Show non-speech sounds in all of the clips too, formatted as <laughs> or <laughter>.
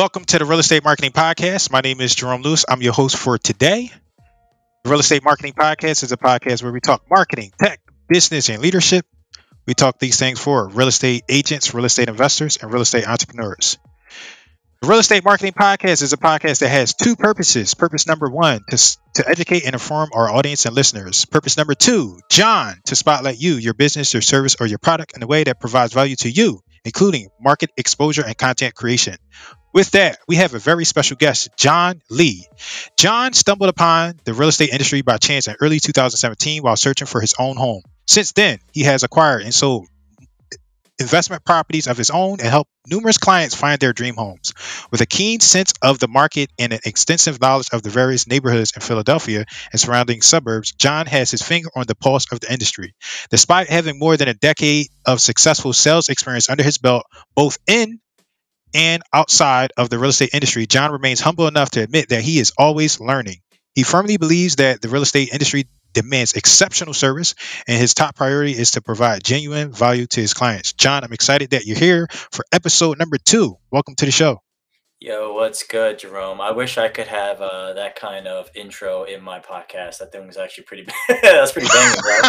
Welcome to the Real Estate Marketing Podcast. My name is Jerome Lewis. I'm your host for today. The Real Estate Marketing Podcast is a podcast where we talk marketing, tech, business, and leadership. We talk these things for real estate agents, real estate investors, and real estate entrepreneurs. The Real Estate Marketing Podcast is a podcast that has two purposes. Purpose number one, to, to educate and inform our audience and listeners. Purpose number two, John, to spotlight you, your business, your service, or your product in a way that provides value to you, including market exposure and content creation. With that, we have a very special guest, John Lee. John stumbled upon the real estate industry by chance in early 2017 while searching for his own home. Since then, he has acquired and sold investment properties of his own and helped numerous clients find their dream homes. With a keen sense of the market and an extensive knowledge of the various neighborhoods in Philadelphia and surrounding suburbs, John has his finger on the pulse of the industry. Despite having more than a decade of successful sales experience under his belt, both in and outside of the real estate industry, John remains humble enough to admit that he is always learning. He firmly believes that the real estate industry demands exceptional service, and his top priority is to provide genuine value to his clients. John, I'm excited that you're here for episode number two. Welcome to the show. Yo, what's good, Jerome? I wish I could have uh, that kind of intro in my podcast. That thing was actually pretty. <laughs> That's pretty banging, bro.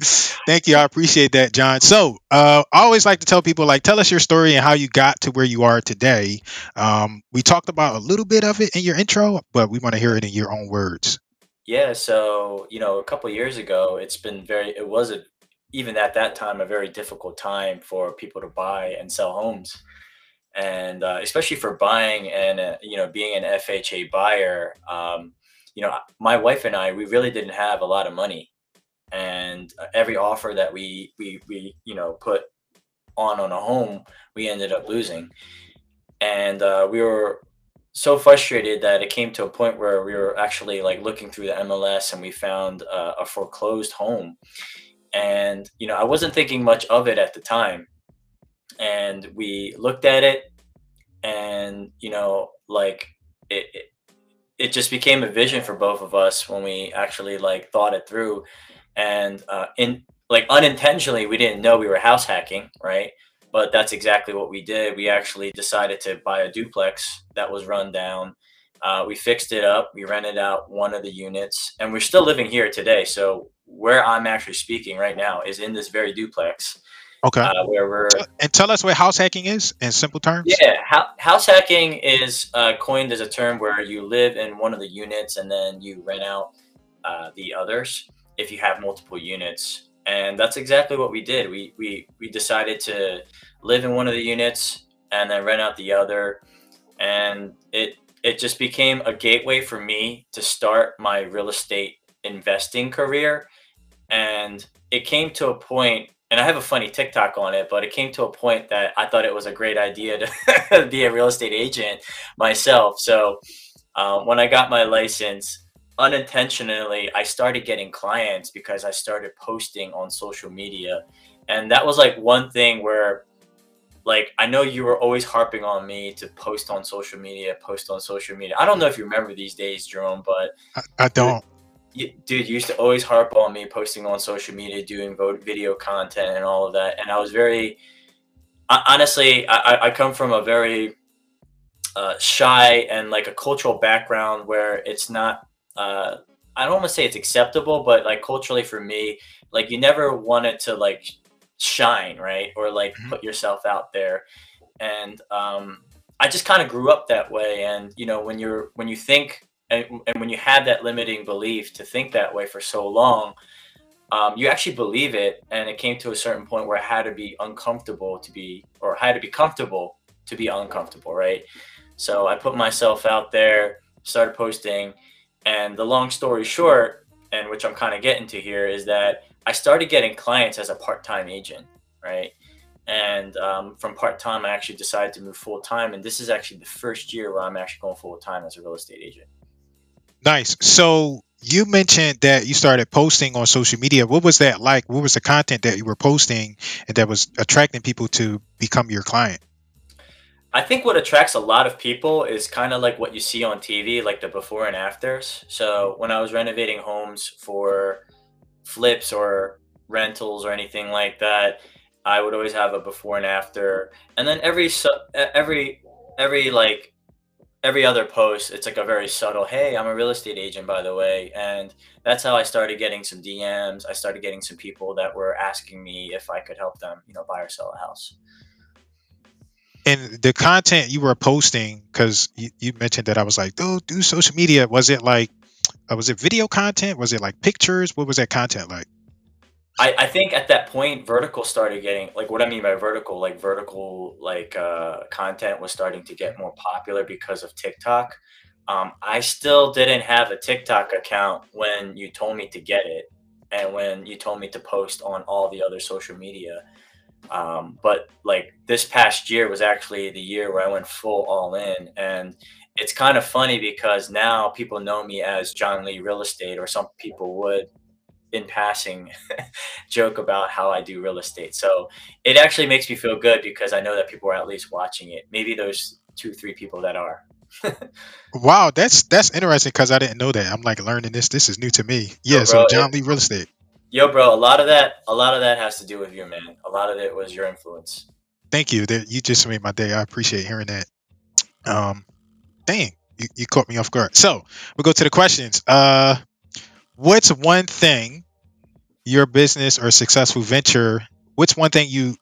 <laughs> Thank you. I appreciate that, John. So, uh, I always like to tell people, like, tell us your story and how you got to where you are today. Um, we talked about a little bit of it in your intro, but we want to hear it in your own words. Yeah, so you know, a couple years ago, it's been very. It was a, even at that time a very difficult time for people to buy and sell homes and uh, especially for buying and uh, you know being an FHA buyer, um, you know my wife and I we really didn't have a lot of money, and uh, every offer that we we we you know put on on a home we ended up losing, and uh, we were so frustrated that it came to a point where we were actually like looking through the MLS and we found uh, a foreclosed home, and you know I wasn't thinking much of it at the time and we looked at it and you know like it, it, it just became a vision for both of us when we actually like thought it through. And uh, in like unintentionally we didn't know we were house hacking right? But that's exactly what we did. We actually decided to buy a duplex that was run down. Uh, we fixed it up. We rented out one of the units and we're still living here today. So where i'm actually speaking right now is in this very duplex Okay. Uh, where we're and tell us what house hacking is in simple terms. Yeah, house hacking is uh, coined as a term where you live in one of the units and then you rent out uh, the others if you have multiple units, and that's exactly what we did. We we we decided to live in one of the units and then rent out the other, and it it just became a gateway for me to start my real estate investing career, and it came to a point and I have a funny TikTok on it, but it came to a point that I thought it was a great idea to <laughs> be a real estate agent myself. So um, when I got my license, unintentionally, I started getting clients because I started posting on social media. And that was like one thing where, like, I know you were always harping on me to post on social media, post on social media. I don't know if you remember these days, Jerome, but I, I don't dude you used to always harp on me posting on social media doing video content and all of that and i was very honestly i, I come from a very uh, shy and like a cultural background where it's not uh, i don't want to say it's acceptable but like culturally for me like you never wanted to like shine right? Or like mm-hmm. put yourself out there. And um, i just kind of grew up that way. And you know when you're when you think and, and when you have that limiting belief to think that way for so long um, you actually believe it and it came to a certain point where i had to be uncomfortable to be or I had to be comfortable to be uncomfortable right? So i put myself out there started posting and the long story short and which i'm kind of getting to here is that i started getting clients as a part-time agent right? And um, from part-time i actually decided to move full-time and this is actually the first year where i'm actually going full-time as a real estate agent Nice. So you mentioned that you started posting on social media. What was that like? What was the content that you were posting and that was attracting people to become your client? I think what attracts a lot of people is kind of like what you see on TV, like the before and afters. So when I was renovating homes for flips or rentals or anything like that, I would always have a before and after, and then every every every like every other post, it's like a very subtle, "Hey, I'm a real estate agent, by the way," and that's how I started getting some DMs. I started getting some people that were asking me if I could help them, you know, buy or sell a house. And the content you were posting, because you, you mentioned that I was like, "Oh, do social media." Was it like, uh, was it video content? Was it like pictures? What was that content like? I, I think at that point vertical started getting like what I mean by vertical like vertical like uh, content was starting to get more popular because of TikTok. Um, I still didn't have a TikTok account when you told me to get it and when you told me to post on all the other social media. Um, but like this past year was actually the year where I went full all in and it's kind of funny because now people know me as John Lee Real Estate or some people would in passing <laughs> joke about how I do real estate. So it actually makes me feel good because I know that people are at least watching it. Maybe those two, three people that are. <laughs> wow, that's that's interesting because I didn't know that. I'm like learning this. This is new to me. Yeah, yo, bro, so John it, Lee Real Estate. Yo, bro, a lot of that, a lot of that has to do with you, man. A lot of it was your influence. Thank you. That You just made my day. I appreciate hearing that. Um, dang, you, you caught me off guard. So we'll go to the questions. Uh, what's one thing your business or successful venture what's one thing you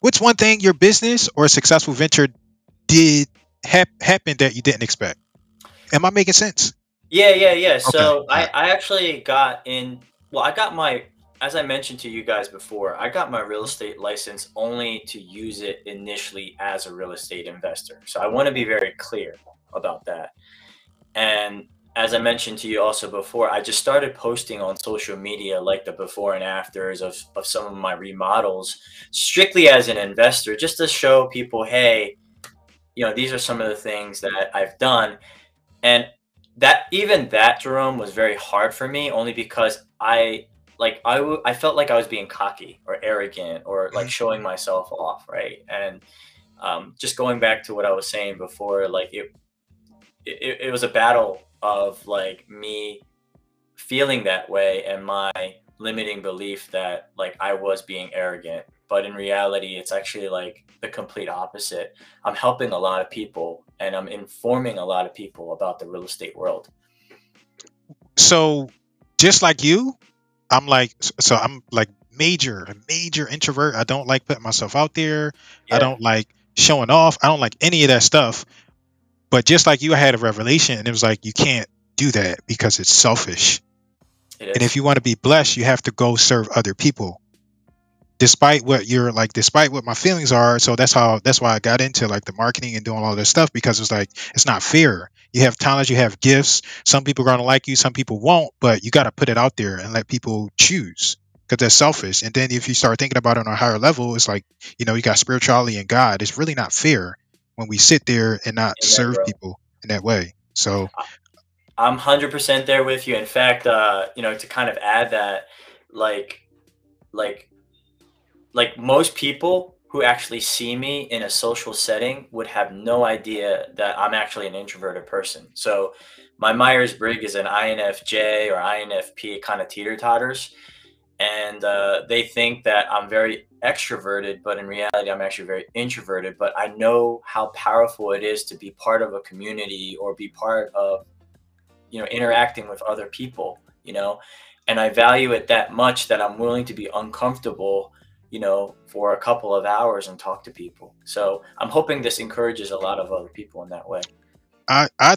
what's one thing your business or successful venture did hap- happen that you didn't expect? Am i making sense? Yeah yeah yeah. Okay. so I, I actually got in well i got my as i mentioned to you guys before i got my real estate license only to use it initially as a real estate investor. So i want to be very clear about that. And as I mentioned to you also before, I just started posting on social media like the before and afters of, of some of my remodels strictly as an investor, just to show people, hey, you know, these are some of the things that I've done. And that even that, Jerome, was very hard for me only because I like I, w- I felt like I was being cocky or arrogant or like mm-hmm. showing myself off, right? And um, just going back to what I was saying before, like it, it, it was a battle of like me feeling that way and my limiting belief that like I was being arrogant. But in reality, it's actually like the complete opposite. I'm helping a lot of people and I'm informing a lot of people about the real estate world. So, just like you, I'm like, so I'm like major, a major introvert. I don't like putting myself out there. Yeah. I don't like showing off. I don't like any of that stuff. But just like you I had a revelation, and it was like you can't do that because it's selfish. It and if you want to be blessed, you have to go serve other people. Despite what you're like, despite what my feelings are, so that's how that's why I got into like the marketing and doing all this stuff because it's like it's not fair. You have talents, you have gifts. Some people are going to like you, some people won't, but you got to put it out there and let people choose because that's selfish. And then if you start thinking about it on a higher level, it's like you know you got spirituality and God. It's really not fair when we sit there and not serve people in that way. So I'm 100% there with you. In fact, uh, you know, to kind of add that like like like most people who actually see me in a social setting would have no idea that I'm actually an introverted person. So my Myers Briggs is an INFJ or INFP kind of teeter totters and uh, they think that I'm very extroverted, but in reality, I'm actually very introverted. But I know how powerful it is to be part of a community or be part of, you know, interacting with other people, you know, and I value it that much that I'm willing to be uncomfortable, you know, for a couple of hours and talk to people. So I'm hoping this encourages a lot of other people in that way. I, I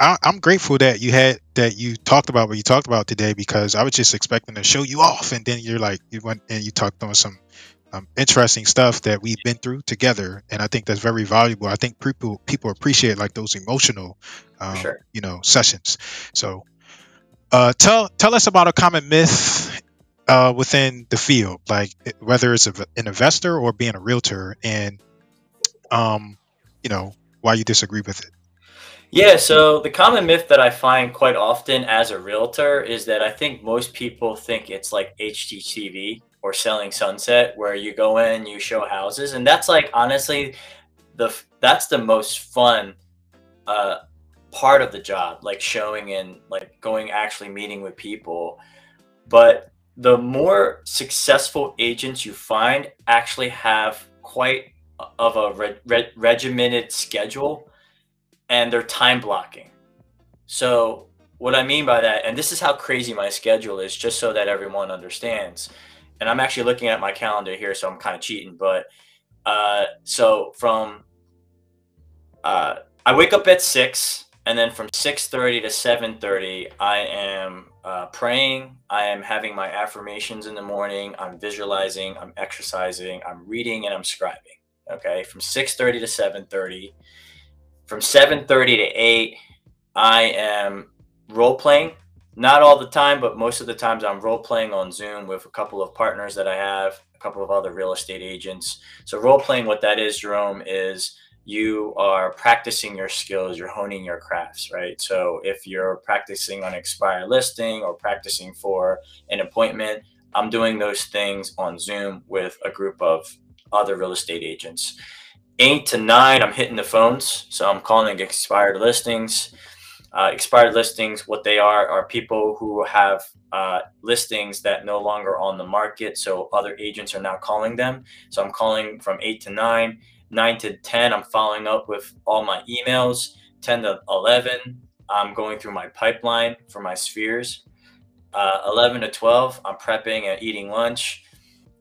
I, am grateful that you had that you talked about what you talked about today because I was just expecting to show you off, and then you're like you went and you talked on some um, interesting stuff that we've been through together, and I think that's very valuable. I think people people appreciate like those emotional, um, sure. you know, sessions. So, uh, tell tell us about a common myth uh, within the field, like whether it's a, an investor or being a realtor, and um, you know why you disagree with it. Yeah, so the common myth that I find quite often as a realtor is that I think most people think it's like HGTV or selling sunset where you go in, you show houses and that's like honestly the that's the most fun uh part of the job, like showing and like going actually meeting with people. But the more successful agents you find actually have quite of a re- re- regimented schedule and they're time blocking. So, what I mean by that, and this is how crazy my schedule is, just so that everyone understands. And I'm actually looking at my calendar here, so I'm kind of cheating. But uh, so from uh, I wake up at six, and then from six thirty to seven thirty, I am uh, praying. I am having my affirmations in the morning. I'm visualizing. I'm exercising. I'm reading, and I'm scribing. Okay, from six thirty to seven thirty. From seven thirty to eight, I am role playing. Not all the time, but most of the times I'm role playing on Zoom with a couple of partners that I have, a couple of other real estate agents. So role playing, what that is, Jerome, is you are practicing your skills, you're honing your crafts, right? So if you're practicing on expired listing or practicing for an appointment, I'm doing those things on Zoom with a group of other real estate agents. Eight to nine, I'm hitting the phones. So I'm calling expired listings. Uh, expired listings, what they are, are people who have uh, listings that no longer on the market. So other agents are now calling them. So I'm calling from eight to nine 9 to 10, I'm following up with all my emails. 10 to 11, I'm going through my pipeline for my spheres. Uh, 11 to 12, I'm prepping and eating lunch.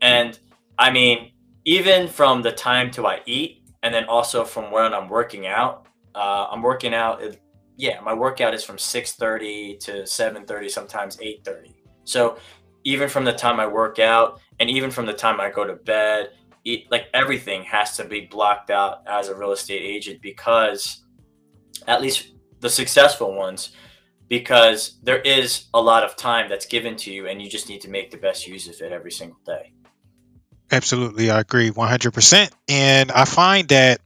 And I mean, even from the time to I eat, and then also from when I'm working out, uh, I'm working out. Yeah, my workout is from 6:30 to 7:30, sometimes 8:30. So even from the time I work out, and even from the time I go to bed, like everything has to be blocked out as a real estate agent because at least the successful ones because there is a lot of time that's given to you and you just need to make the best use of it every single day absolutely i agree 100% and i find that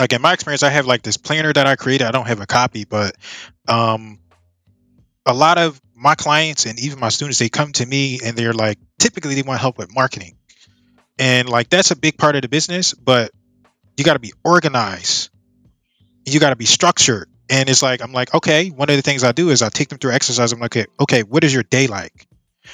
like in my experience i have like this planner that i created. I don't have a copy but um a lot of my clients and even my students they come to me and they're like typically they want help with marketing. And like that's a big part of the business but you got to be organized. You got to be structured. And it's like i'm like okay one of the things i do is i take them through exercise. I'm like okay, okay what is your day like?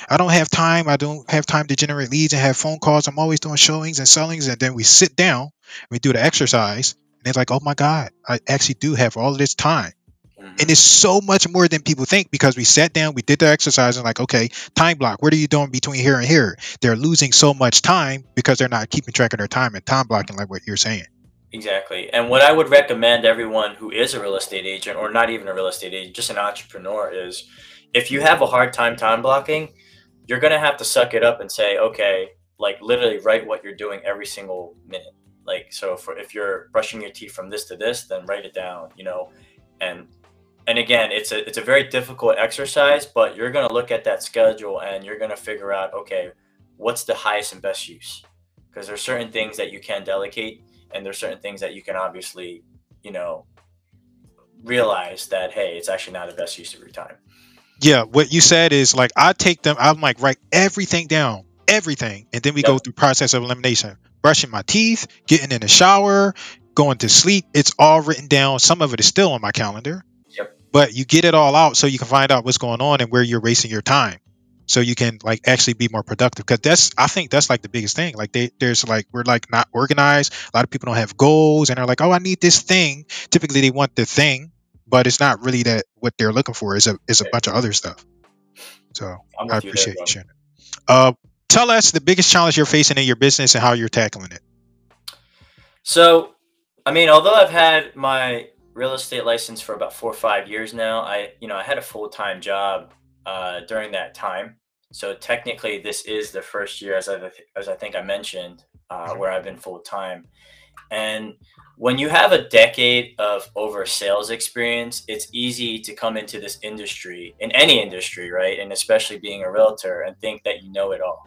I don't have time. I don't have time to generate leads and have phone calls. I'm always doing showings and sellings. And then we sit down and we do the exercise and it's like oh my god i actually do have all of this time Mm-hmm. And it's so much more than people think because we sat down, we did the exercise, and like, okay, time block. What are you doing between here and here? They're losing so much time because they're not keeping track of their time and time blocking, like what you're saying. Exactly. And what I would recommend everyone who is a real estate agent or not even a real estate agent, just an entrepreneur is if you have a hard time time blocking, you're going to have to suck it up and say, okay, like literally write what you're doing every single minute. Like, so for, if you're brushing your teeth from this to this, then write it down, you know, and and again, it's a it's a very difficult exercise, but you're going to look at that schedule and you're going to figure out, okay, what's the highest and best use? Because there's certain things that you can delegate, and there's certain things that you can obviously, you know, realize that hey, it's actually not the best use of your time. Yeah, what you said is like I take them. I'm like write everything down, everything, and then we yep. go through process of elimination. Brushing my teeth, getting in the shower, going to sleep. It's all written down. Some of it is still on my calendar. Yep. but you get it all out so you can find out what's going on and where you're wasting your time. So you can like actually be more productive. Because that's i think that's like the biggest thing. Like they, there's like we're like not organized. A lot of people don't have goals and they're like oh i need this thing. Typically they want the thing but it's not really that what they're looking for. Is a is a bunch of other stuff. So i appreciate you, there, you sharing it. Uh, tell us the biggest challenge you're facing in your business and how you're tackling it so i mean although i've had my real estate license for about four or five years now. I, you know, I had a full time job uh, during that time. So technically, this is the first year, as I as I think I mentioned, uh, where I've been full time. And when you have a decade of over sales experience, it's easy to come into this industry, in any industry, right? And especially being a realtor, and think that you know it all?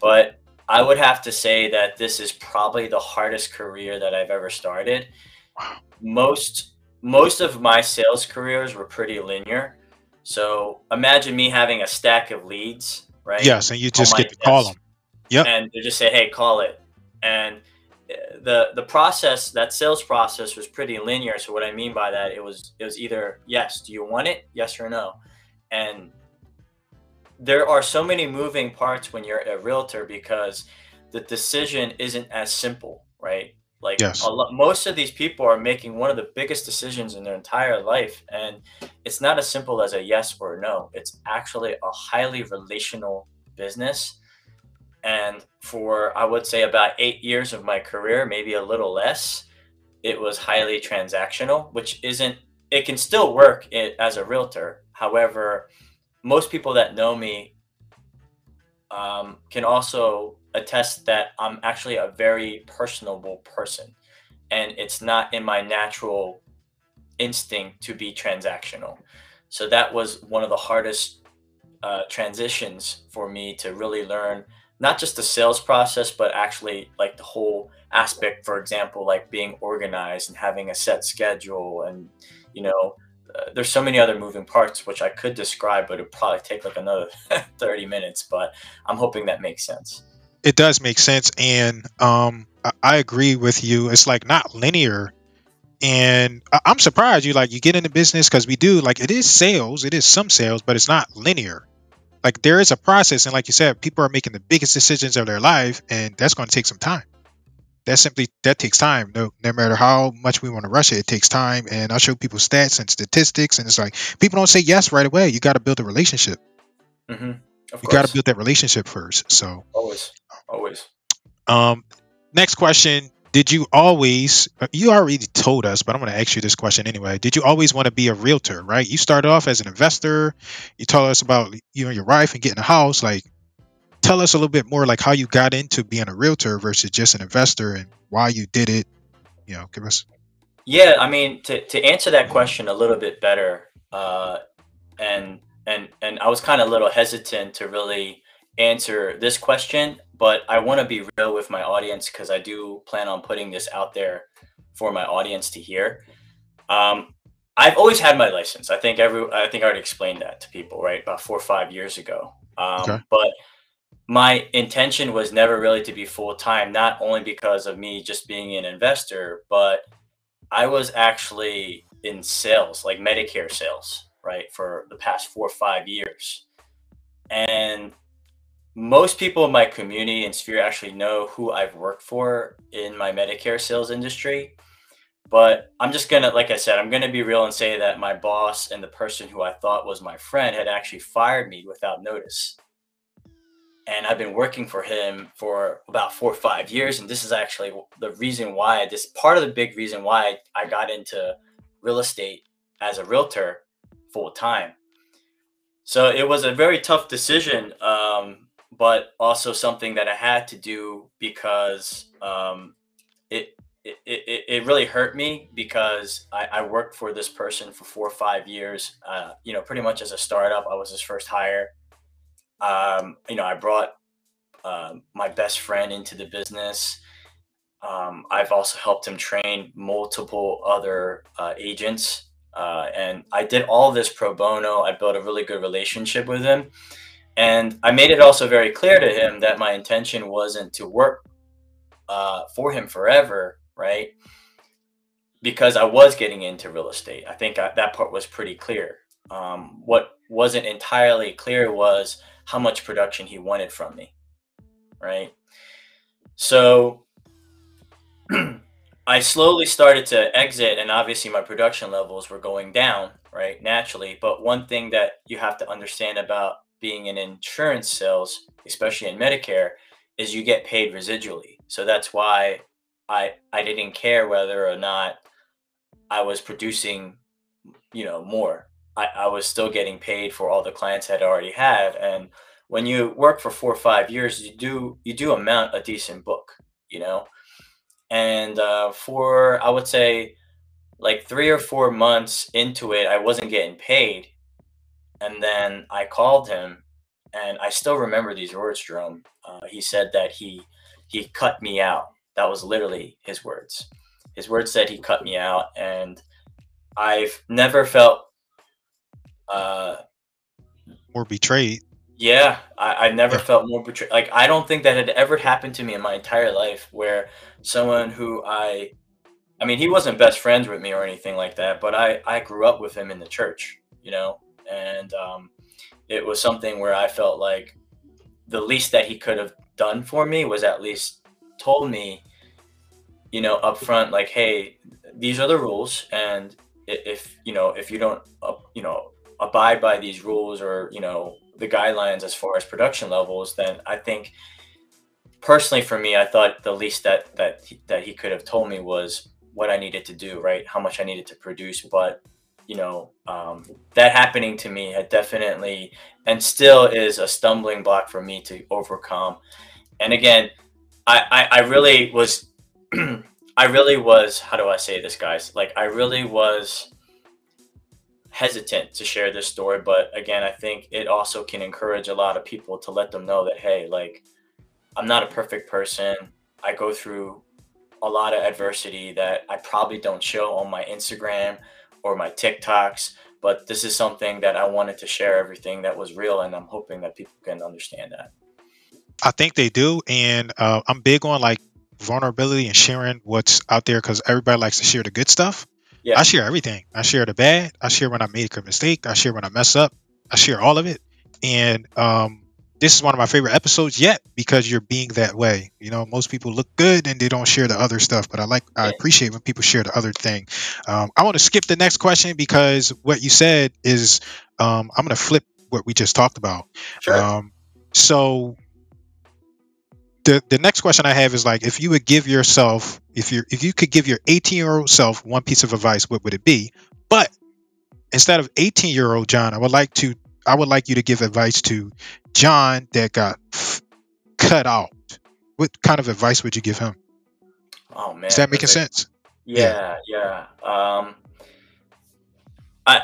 But I would have to say that this is probably the hardest career that I've ever started most most of my sales careers were pretty linear. So imagine me having a stack of leads, right? Yes, and you just get to call them. Yep. And they just say, "Hey, call it." And eh, the the process, that sales process, was pretty linear. So what I mean by that, it was it was either yes, do you want it, yes or no, and there are so many moving parts when you're a realtor because the decision isn't as simple, right? Like Yes. lot, most of these people are making one of the biggest decisions in their entire life, and it's not as simple as a yes or a no. It's actually a highly relational business. And for I would say about eight years of my career, maybe a little less, it was highly transactional, which isn't. It can still work as a realtor. However, most people that know me um, can also attest that I'm actually a very personable person, and it's not in my natural instinct to be transactional. So that was one of the hardest uh, transitions for me to really learn not just the sales process, but actually like the whole aspect. For example, like being organized and having a set schedule, and you know. There's so many other moving parts which I could describe, but it'd probably take like another <laughs> 30 minutes. But I'm hoping that makes sense. It does make sense, and um, I, I agree with you. It's like not linear, and I, I'm surprised you like you get into business because we do like it is sales, it is some sales, but it's not linear. Like there is a process, and like you said, people are making the biggest decisions of their life, and that's going to take some time. That simply that takes time. No, no matter how much we want to rush it, it takes time. And I'll show people stats and statistics, and it's like people don't say yes right away. You got to build a relationship. hmm You got to build that relationship first. So always, always. Um, next question. Did you always, uh, you already told us, but I'm going to ask you this question anyway. Did you always want to be a realtor, right? You started off as an investor. You told us about you and your wife and getting a house. Like, tell us a little bit more, like how you got into being a realtor versus just an investor and why you did it. You know, give us. Yeah, I mean, to, to answer that question a little bit better, uh, and and and I was kind of a little hesitant to really answer this question, but I want to be real with my audience because I do plan on putting this out there for my audience to hear. Um, I've always had my license. I think every I think I already explained that to people, right? About four or five years ago. Okay. Um, but my intention was never really to be full time, not only because of me just being an investor, but I was actually in sales, like Medicare sales, right, for the past four or five years. And most people in my community and sphere actually know who I've worked for in my Medicare sales industry. But I'm just gonna, like I said, I'm gonna be real and say that my boss and the person who I thought was my friend had actually fired me without notice. And I've been working for him for about four or five years. And this is actually the reason why, this part of the big reason why I got into real estate as a realtor full time. So it was a very tough decision, um, but also something that I had to do because um, it, it, it, it really hurt me because I, I worked for this person for four or five years, uh, you know, pretty much as a startup. I was his first hire. Um, you know, I brought um my best friend into the business. Um, I've also helped him train multiple other uh, agents. Uh, and I did all this pro bono. I built a really good relationship with him. And I made it also very clear to him that my intention wasn't to work uh, for him forever, right? Because I was getting into real estate. I think I, that part was pretty clear. Um, what wasn't entirely clear was how much production he wanted from me, right? So <clears throat> I slowly started to exit, and obviously my production levels were going down, right? Naturally. But one thing that you have to understand about being in insurance sales, especially in Medicare, is you get paid residually. So that's why I I didn't care whether or not I was producing, you know, more. I, I was still getting paid for all the clients I'd already had. And when you work for four or five years, you do you do amount a decent book, you know? And uh, for I would say like three or four months into it, I wasn't getting paid. And then I called him, and I still remember these words, Jerome. Uh, he said that he he cut me out. That was literally his words. His words said he cut me out, and I've never felt. Uh, Or betrayed. yeah, I, I never Yeah. felt more betrayed. Like I don't think that had ever happened to me in my entire life, where someone who I, I mean, he wasn't best friends with me or anything like that, but I I grew up with him in the church, you know, and um, it was something where I felt like the least that he could have done for me was at least told me, you know, up front, like, hey, these are the rules, and if you know if you don't, uh, you know, abide by these rules or you know the guidelines as far as production levels, then I think personally for me, I thought the least that that that he could have told me was what I needed to do, right? How much I needed to produce, but you know um, that happening to me had definitely and still is a stumbling block for me to overcome. And again i i, I really was <clears throat> i really was how do i say this guys? Like i really was hesitant to share this story but again i think it also can encourage a lot of people to let them know that hey like i'm not a perfect person i go through a lot of adversity that i probably don't show on my instagram or my TikToks, but this is something that I wanted to share everything that was real, and I'm hoping that people can understand that. I think they do, and uh, I'm big on like vulnerability and sharing what's out there because everybody likes to share the good stuff. Yeah. I share everything. I share the bad. I share when I make a mistake. I share when I mess up. I share all of it. And um, this is one of my favorite episodes yet because you're being that way. You know, most people look good and they don't share the other stuff, but I like, I appreciate when people share the other thing. Um, I want to skip the next question because what you said is, um, I'm going to flip what we just talked about. Sure. Um, so the the next question I have is like, if you would give yourself, if you if you could give your 18 year old self one piece of advice, what would it be? But instead of 18 year old John, I would like to I would like you to give advice to John that got cut out. What kind of advice would you give him? Oh man, is that making sense? Yeah, yeah. yeah. Um, I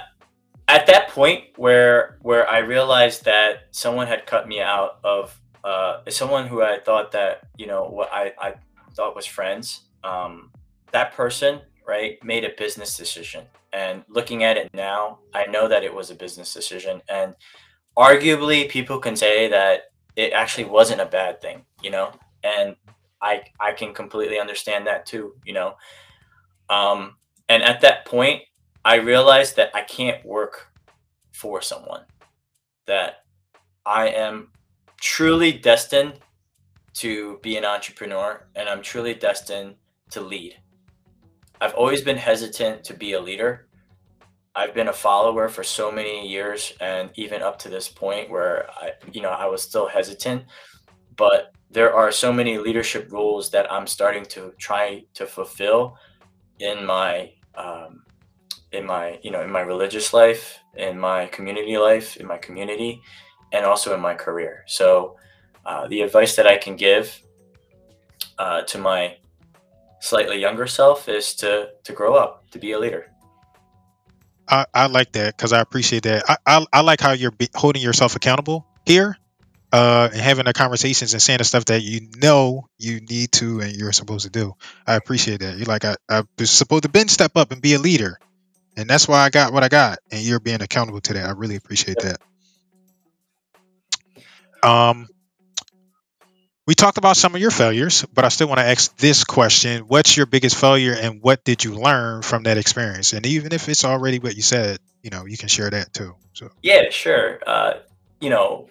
at that point where where I realized that someone had cut me out of uh, someone who I thought that you know what I I thought was friends. Um, that person right made a business decision and looking at it now, I know that it was a business decision. And arguably, people can say that it actually wasn't a bad thing, you know? And I, I can completely understand that too, you know? Um, and at that point, I realized that I can't work for someone, that I am truly destined to be an entrepreneur and I'm truly destined to lead. I've always been hesitant to be a leader. I've been a follower for so many years and even up to this point where I you know I was still hesitant but there are so many leadership roles that I'm starting to try to fulfill in my um, in my you know in my religious life in my community life in my community and also in my career so uh, the advice that I can give uh, to my slightly younger self is to to grow up, to be a leader. I, I like that because I appreciate that. I, I, I like how you're holding yourself accountable here, uh, and having the conversations and saying the stuff that you know you need to and you're supposed to do. I appreciate that. You're like I I was supposed to been step up and be a leader, and that's why I got what I got, and you're being accountable to that. I really appreciate that. Um, we talked about some of your failures, but I still want to ask this question. What's your biggest failure and what did you learn from that experience? And even if it's already what you said, you know, you can share that too. So Yeah, sure. Uh, you know,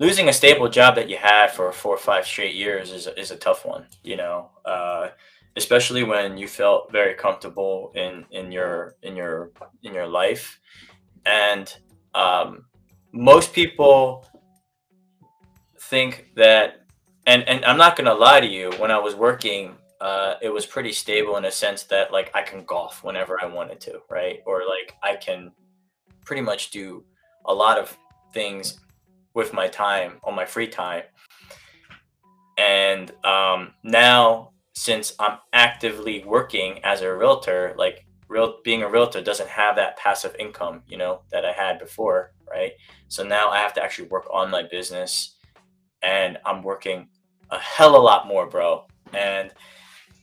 losing a stable job that you had for four or five straight years is, is a tough one, you know, uh, especially when you felt very comfortable in, in your, in your, in your life. And, um, most people think that and and I'm not gonna lie to you. When I was working, uh, it was pretty stable in a sense that like I can golf whenever I wanted to, right? Or like I can pretty much do a lot of things with my time on my free time. And um, now, since I'm actively working as a realtor, like real being a realtor doesn't have that passive income, you know, that I had before, right? So now I have to actually work on my business, and I'm working a hell of a lot more, bro. And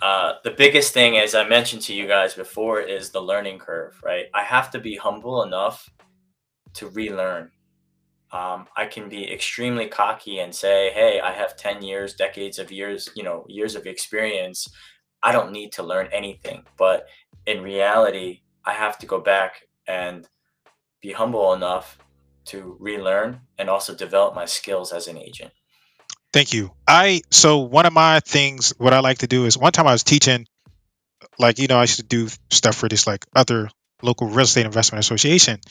uh, the biggest thing, as I mentioned to you guys before, is the learning curve, right? I have to be humble enough to relearn. Um, I can be extremely cocky and say, "Hey, I have ten years, decades of years, you know, years of experience. I don't need to learn anything." But in reality, I have to go back and be humble enough to relearn and also develop my skills as an agent. Thank you. I so one of my things what I like to do is one time I was teaching like you know I used to do stuff for this like other local real estate investment association.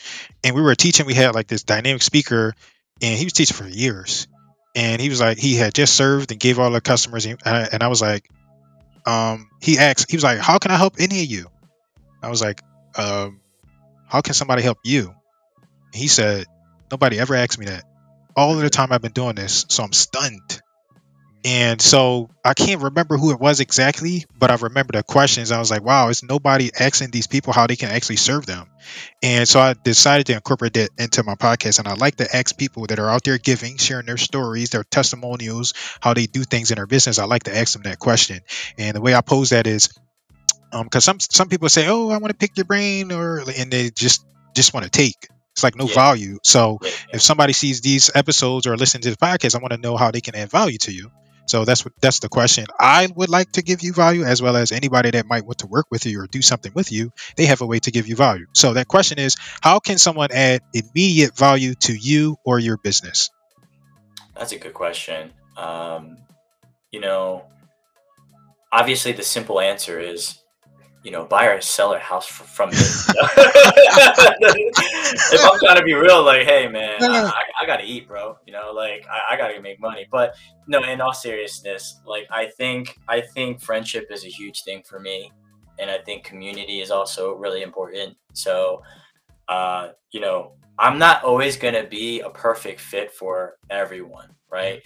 And we were teaching we had like this dynamic speaker and he was teaching for years. And he was like he had just served and gave all the customers and I, and I was like um he asked he was like how can I help any of you? I was like um how can somebody help you? He said nobody ever asked me that all of the time I've been doing this, so I'm stunned. And so I can't remember who it was exactly, but I remember the questions. I was like, wow, it's nobody asking these people how they can actually serve them? And so I decided to incorporate that into my podcast. And I like to ask people that are out there giving, sharing their stories, their testimonials, how they do things in their business. I like to ask them that question. And the way I pose that is because um, some some people say, "Oh, I want to pick your brain," or and they just just want to take. It's like no yeah. value. So yeah, if somebody sees these episodes or listen to the podcast, I want to know how they can add value to you. So that's what that's the question. I would like to give you value as well as anybody that might want to work with you or do something with you. They have a way to give you value. So that question is, how can someone add immediate value to you or your business? That's a good question. Um, you know, obviously the simple answer is you know, buy or sell a house from me. <laughs> <laughs> if I'm trying to be real, like, hey man, I, I, gotta eat, bro. You know, like I, I, gotta make money. But no, in all seriousness, like I think I think friendship is a huge thing for me, and I think community is also really important. So, uh, you know, I'm not always gonna be a perfect fit for everyone, right?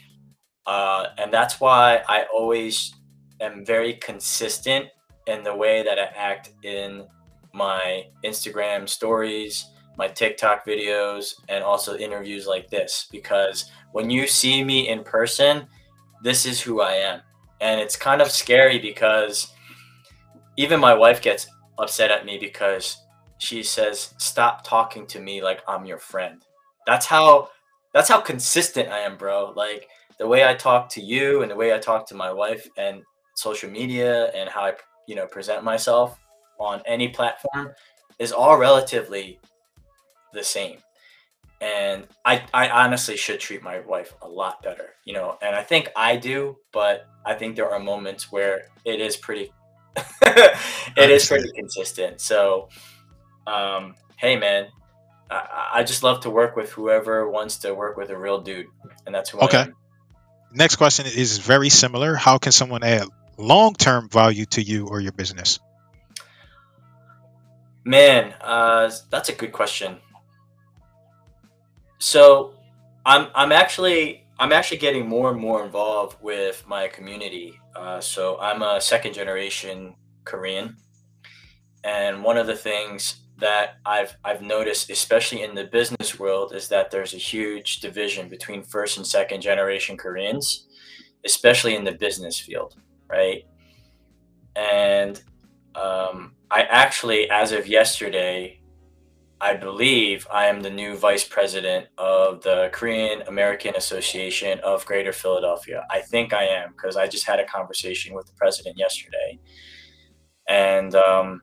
Uh, and that's why I always am very consistent and the way that I act in my Instagram stories, my TikTok videos, and also interviews like this. Because when you see me in person, this is who I am. And it's kind of scary because even my wife gets upset at me because she says, Stop talking to me like I'm your friend. That's how that's how consistent I am, bro. Like the way I talk to you and the way I talk to my wife and social media and how I you know present myself on any platform is all relatively the same. And I, I honestly should treat my wife a lot better you know and i think i do but i think there are moments where it is pretty <laughs> it is pretty consistent. So um, hey man I, I, just love to work with whoever wants to work with a real dude and that's who okay. next question is very similar. How can someone add long term value to you or your business? Man, uh, that's a good question. So, I'm I'm actually I'm actually getting more and more involved with my community. Uh, so I'm a second generation Korean, and one of the things that I've I've noticed, especially in the business world, is that there's a huge division between first and second generation Koreans, especially in the business field right? And um, I actually, as of yesterday, I believe I am the new vice president of the Korean American Association of Greater Philadelphia. I think I am because I just had a conversation with the president yesterday. And um,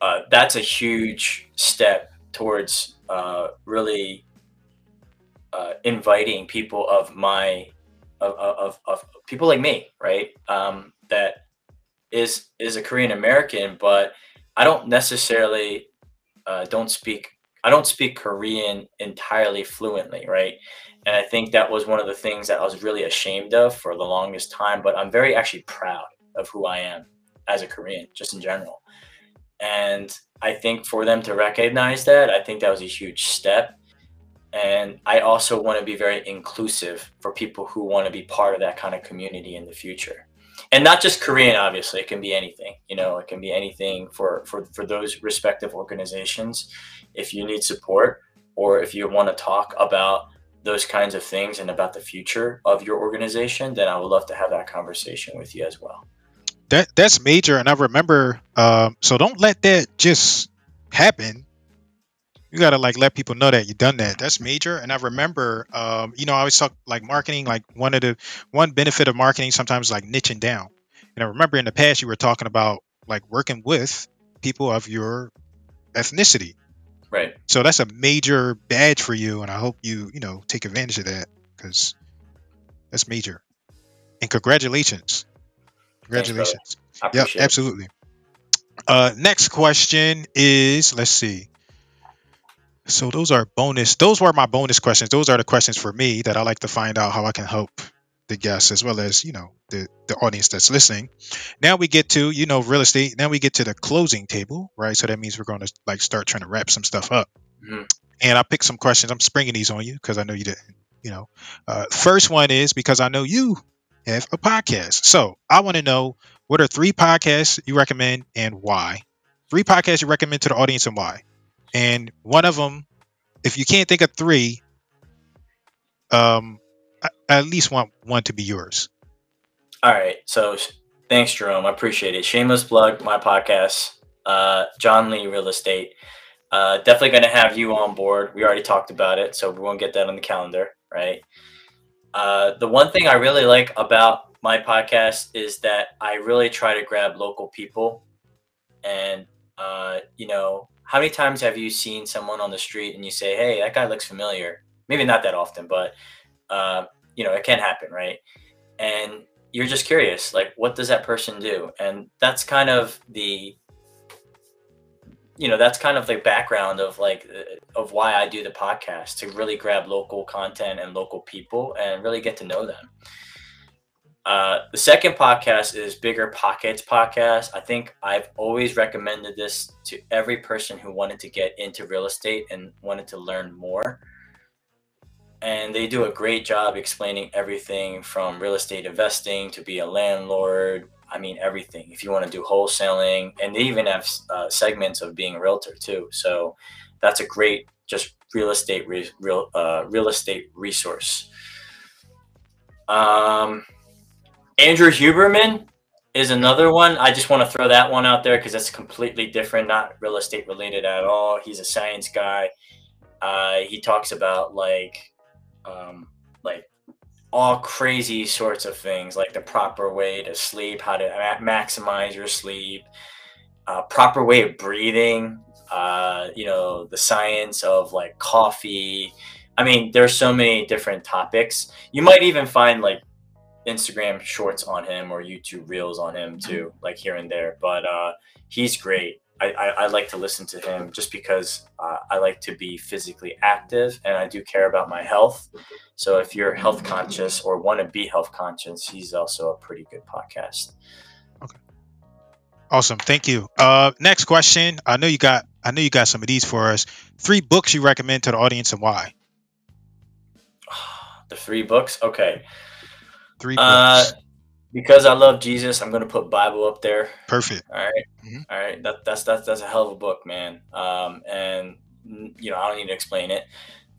uh, that's a huge step towards uh, really uh, inviting people of my of, of, of people like me, right? Um, that is is a Korean American, but I don't necessarily uh, don't speak I don't speak Korean entirely fluently, right? And I think that was one of the things that I was really ashamed of for the longest time. But I'm very actually proud of who I am as a Korean, just in general. And I think for them to recognize that, I think that was a huge step and i also want to be very inclusive for people who want to be part of that kind of community in the future. And not just korean obviously it can be anything you know it can be anything for for, for those respective organizations. If you need support or if you want to talk about those kinds of things and about the future of your organization then i would love to have that conversation with you as well. That that's major and i remember um, so don't let that just happen you gotta like let people know that you've done that. That's major. And I remember, um, you know, I always talk like marketing. Like one of the one benefit of marketing sometimes like niching down. And I remember in the past you were talking about like working with people of your ethnicity. Right. So that's a major badge for you, and I hope you you know take advantage of that because that's major. And congratulations, congratulations. I Yep, absolutely. Uh, next question is let's see. So those are bonus. Those were my bonus questions. Those are the questions for me that I like to find out how I can help the guests as well as you know the the audience that's listening. Now we get to you know real estate. Now we get to the closing table, right? So that means we're going to like start trying to wrap some stuff up. Mhm. And I picked some questions. I'm springing these on you because I know you didn't. You know, uh, first one is because I know you have a podcast. So I want to know what are three podcasts you recommend and why? Three podcasts you recommend to the audience and why? And one of them, if you can't think of three, um, I, I at least want one to be yours. All right. So thanks, Jerome. I appreciate it. Shameless plug, my podcast, uh, John Lee Real Estate. Uh, definitely going to have you on board. We already talked about it, so we won't get that on the calendar, right? Uh, the one thing I really like about my podcast is that I really try to grab local people. And, uh, you know, how many times have you seen someone on the street and you say, hey, that guy looks familiar? Maybe not that often, but, uh, you know, it can happen, right? And you're just curious, like, what does that person do? And that's kind of the, you know, that's kind of the background of like, uh, of why I do the podcast to really grab local content and local people and really get to know them. Uh, the second podcast is Bigger Pockets Podcast. I think I've always recommended this to every person who wanted to get into real estate and wanted to learn more. And they do a great job explaining everything from real estate investing to be a landlord. I mean, everything. If you want to do wholesaling, and they even have uh, segments of being a realtor too. So that's a great just real estate re- real uh, real estate resource. Um, Andrew Huberman is another one. I just want to throw that one out there because that's completely different, not real estate related at all. He's a science guy. Uh, he talks about like, um, like all crazy sorts of things, like the proper way to sleep, how to ma- maximize your sleep, uh, proper way of breathing. Uh, you know, the science of like coffee. I mean, there's so many different topics. You might even find like Instagram shorts on him or YouTube reels on him too, like here and there. But uh, he's great. I, I, I like to listen to him just because uh, I like to be physically active and I do care about my health. So if you're health conscious or want to be health conscious, he's also a pretty good podcast. Okay. Awesome, thank you. Uh, next question. I know you got. I know you got some of these for us. Three books you recommend to the audience and why? <sighs> The three books, okay. Three Uh, because I love Jesus, I'm gonna put Bible up there. Perfect. All right. Mhm. All right. That, that's that's that's a hell of a book, man. Um, and mm, you know, I don't need to explain it.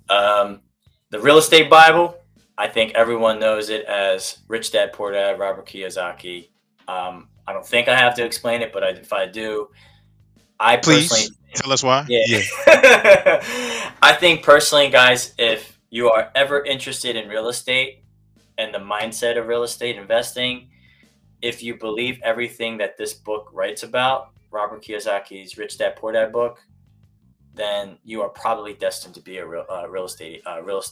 Um, the Real Estate Bible. I think everyone knows it as Rich Dad Poor Dad, Robert Kiyosaki. Um, I don't think I have to explain it, but I, if I do, I Please personally tell us why. yeah. <laughs> I think personally, guys, if you are ever interested in real estate and the mindset of real estate investing, if you believe everything that this book writes about, Robert Kiyosaki's Rich Dad Poor Dad book, then you are probably destined to be a real, uh, real estate uh, real,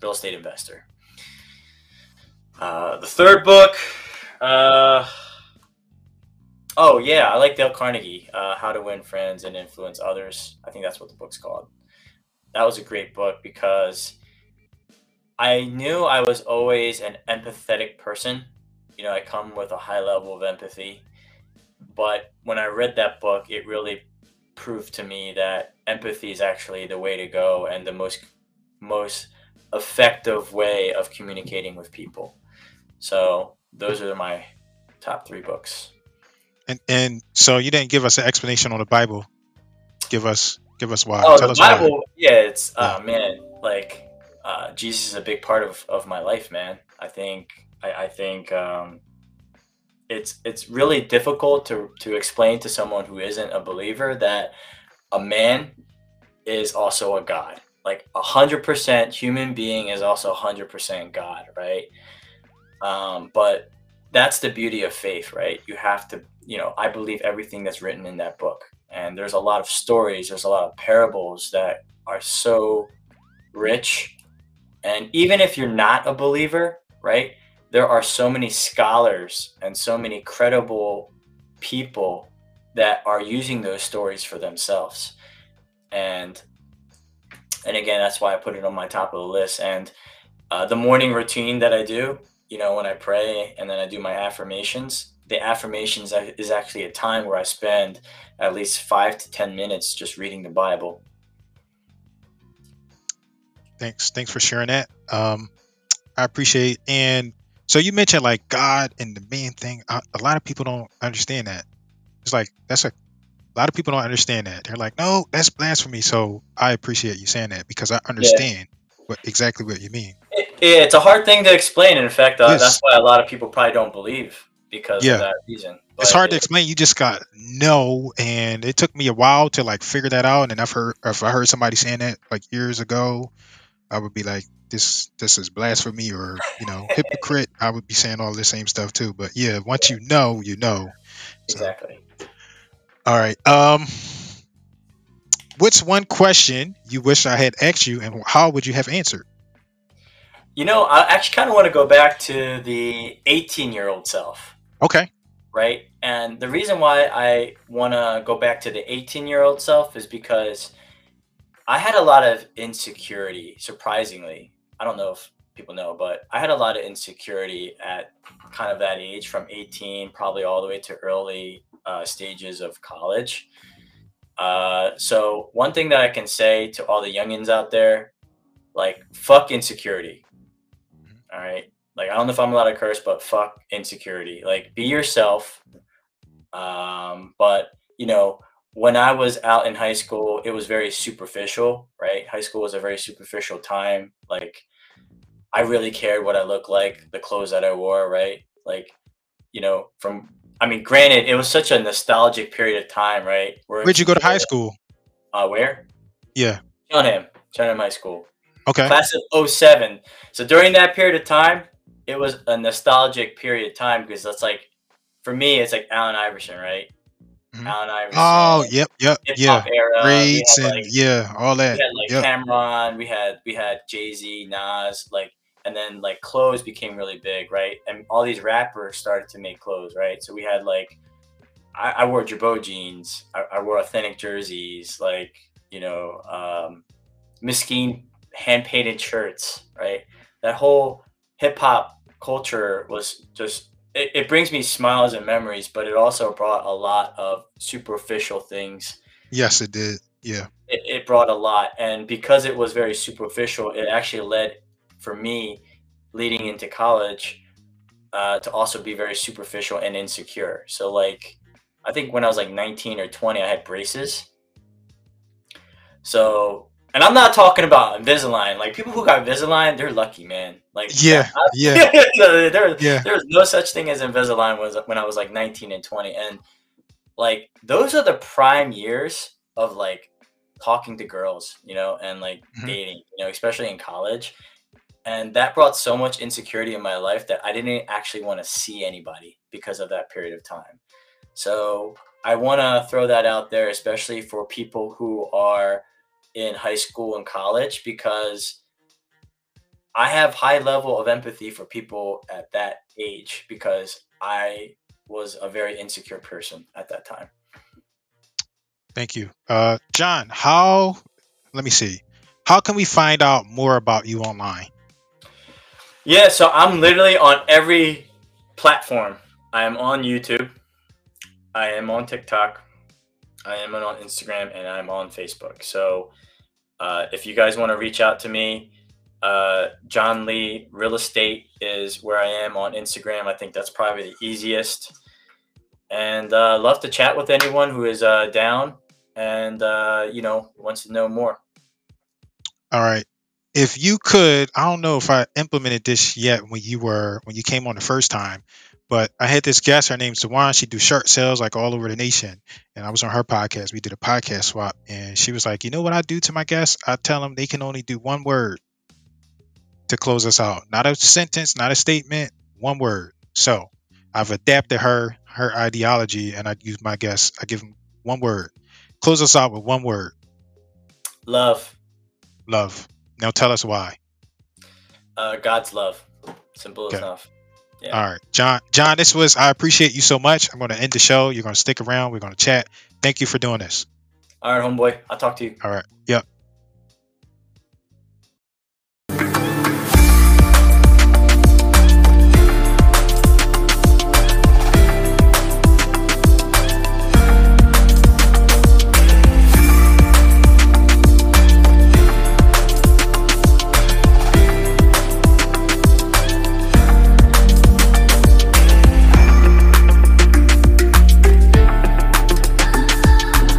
real estate investor. Uh, the third book, uh, oh yeah, I like Dale Carnegie, uh, How to Win Friends and Influence Others. I think that's what the book's called. That was a great book because I knew I was always an empathetic person. You know, I come with a high level of empathy, but when I read that book, it really proved to me that empathy is actually the way to go and the most most effective way of communicating with people. So those are my top three books. And and so you didn't give us an explanation on the Bible. Give us give us why. Oh, tell the us why. Bible, yeah, it's uh man, like uh Jesus is a big part of, of my life, man. I think I, I think um it's it's really difficult to to explain to someone who isn't a believer that a man is also a god. Like a hundred percent human being is also a hundred percent God, right? Um, but that's the beauty of faith, right? You have to, you know, I believe everything that's written in that book. and there's a lot of stories there's a lot of parables that are so rich and even if you're not a believer right there are so many scholars and so many credible people that are using those stories for themselves. And and again that's why i put it on my top of the list. And uh, the morning routine that i do you know when i pray and then i do my affirmations the affirmations is actually a time where i spend at least five to ten minutes just reading the bible thanks thanks for sharing that um i appreciate and so you mentioned like god and the main thing a lot of people don't understand that it's like that's a a lot of people don't understand that. They're like, no, that's blasphemy. So I appreciate you saying that because I understand yeah. what exactly what you mean. It, it's a hard thing to explain. In fact, uh, yes. that's why a lot of people probably don't believe because yeah. of that reason. But it's hard it, to explain. You just got no, and it took me a while to like figure that out. And I've heard if I heard somebody saying that like years ago, I would be like, this this is blasphemy or you know <laughs> hypocrite. I would be saying all the same stuff too. But yeah, once you know, you know. So, exactly. All right. Um, what's one question you wish I had asked you, and how would you have answered? You know, I actually kind of want to go back to the 18 year old self. Okay. Right. And the reason why I want to go back to the 18 year old self is because I had a lot of insecurity, surprisingly. I don't know if people know, but I had a lot of insecurity at kind of that age from 18, probably all the way to early uh, stages of college. Uh, so one thing that I can say to all the youngins out there, like fuck insecurity. Mm-hmm. All right. Like I don't know if I'm allowed to curse, but fuck insecurity. Like be yourself. Um, but you know, when I was out in high school, it was very superficial, right? High school was a very superficial time. Like I really cared what I looked like, the clothes that I wore, right? Like, you know, from I mean, granted, it was such a nostalgic period of time, right? Where Where'd you go to high school? Uh, where? Yeah. Cheltenham, Cheltenham High School. Okay. Class of 07. So during that period of time, it was a nostalgic period of time because that's like, for me, it's like Allen Iverson, right? Mm-hmm. Allen Iverson. Oh, yep, yep, yeah. Era. And like, yeah, all that. We had like yep. Cam'ron. We had we had Jay Z, Nas, like and then like clothes became really big, right? And all these rappers started to make clothes, right? So we had like I, I wore Girbaud jeans, I, I, wore authentic jerseys, like you know, um, Miskeen hand painted shirts, right? That whole hip hop culture was just it, it brings me smiles and memories, but it also brought a lot of superficial things. Yes, it did. Yeah. It, it brought a lot. And because it was very superficial, it actually led for me leading into college uh, to also be very superficial and insecure. So like I think when I was like 19 or 20, I had braces. So and I'm not talking about Invisalign. Like people who got Invisalign, they're lucky, man. Like yeah, I, yeah. <laughs> there, yeah. there was no such thing as Invisalign was when I was like 19 and 20, and like those are the prime years of like talking to girls, you know, and like mm-hmm. dating, you know, especially in college and that brought so much insecurity in my life that I didn't actually want to see anybody because of that period of time. So I want to throw that out there, especially for people who are in high school and college, because I have high level of empathy for people at that age because I was a very insecure person at that time. Thank you. Uh, John, how, let me see, how can we find out more about you online? Yeah, so I'm literally on every platform. I am on YouTube. I am on TikTok. I am on Instagram and I'm on Facebook. So uh, if you guys want to reach out to me, uh, John Lee Real Estate is where I am on Instagram. I think that's probably the easiest. And uh, love to chat with anyone who is uh, down and uh, you know wants to know more. All right if you could, I don't know if I implemented this yet when you were when you came on the first time, but I had this guest. Her name's Dewan. She do shirt sales like all over the nation, and I was on her podcast. We did a podcast swap, and she was like, "You know what I do to my guests? I tell them they can only do one word to close us out. Not a sentence, not a statement, one word." So I've adapted her her ideology, and I use my guess. I give them one word, Close us out with one word. Love. Love. Now tell us why. Uh, God's love. Simple Okay. enough. Yeah. All right, John. John, this was. I appreciate you so much. I'm going to end the show. You're going to stick around. We're going to chat. Thank you for doing this. All right, homeboy. I'll talk to you. All right. Yep.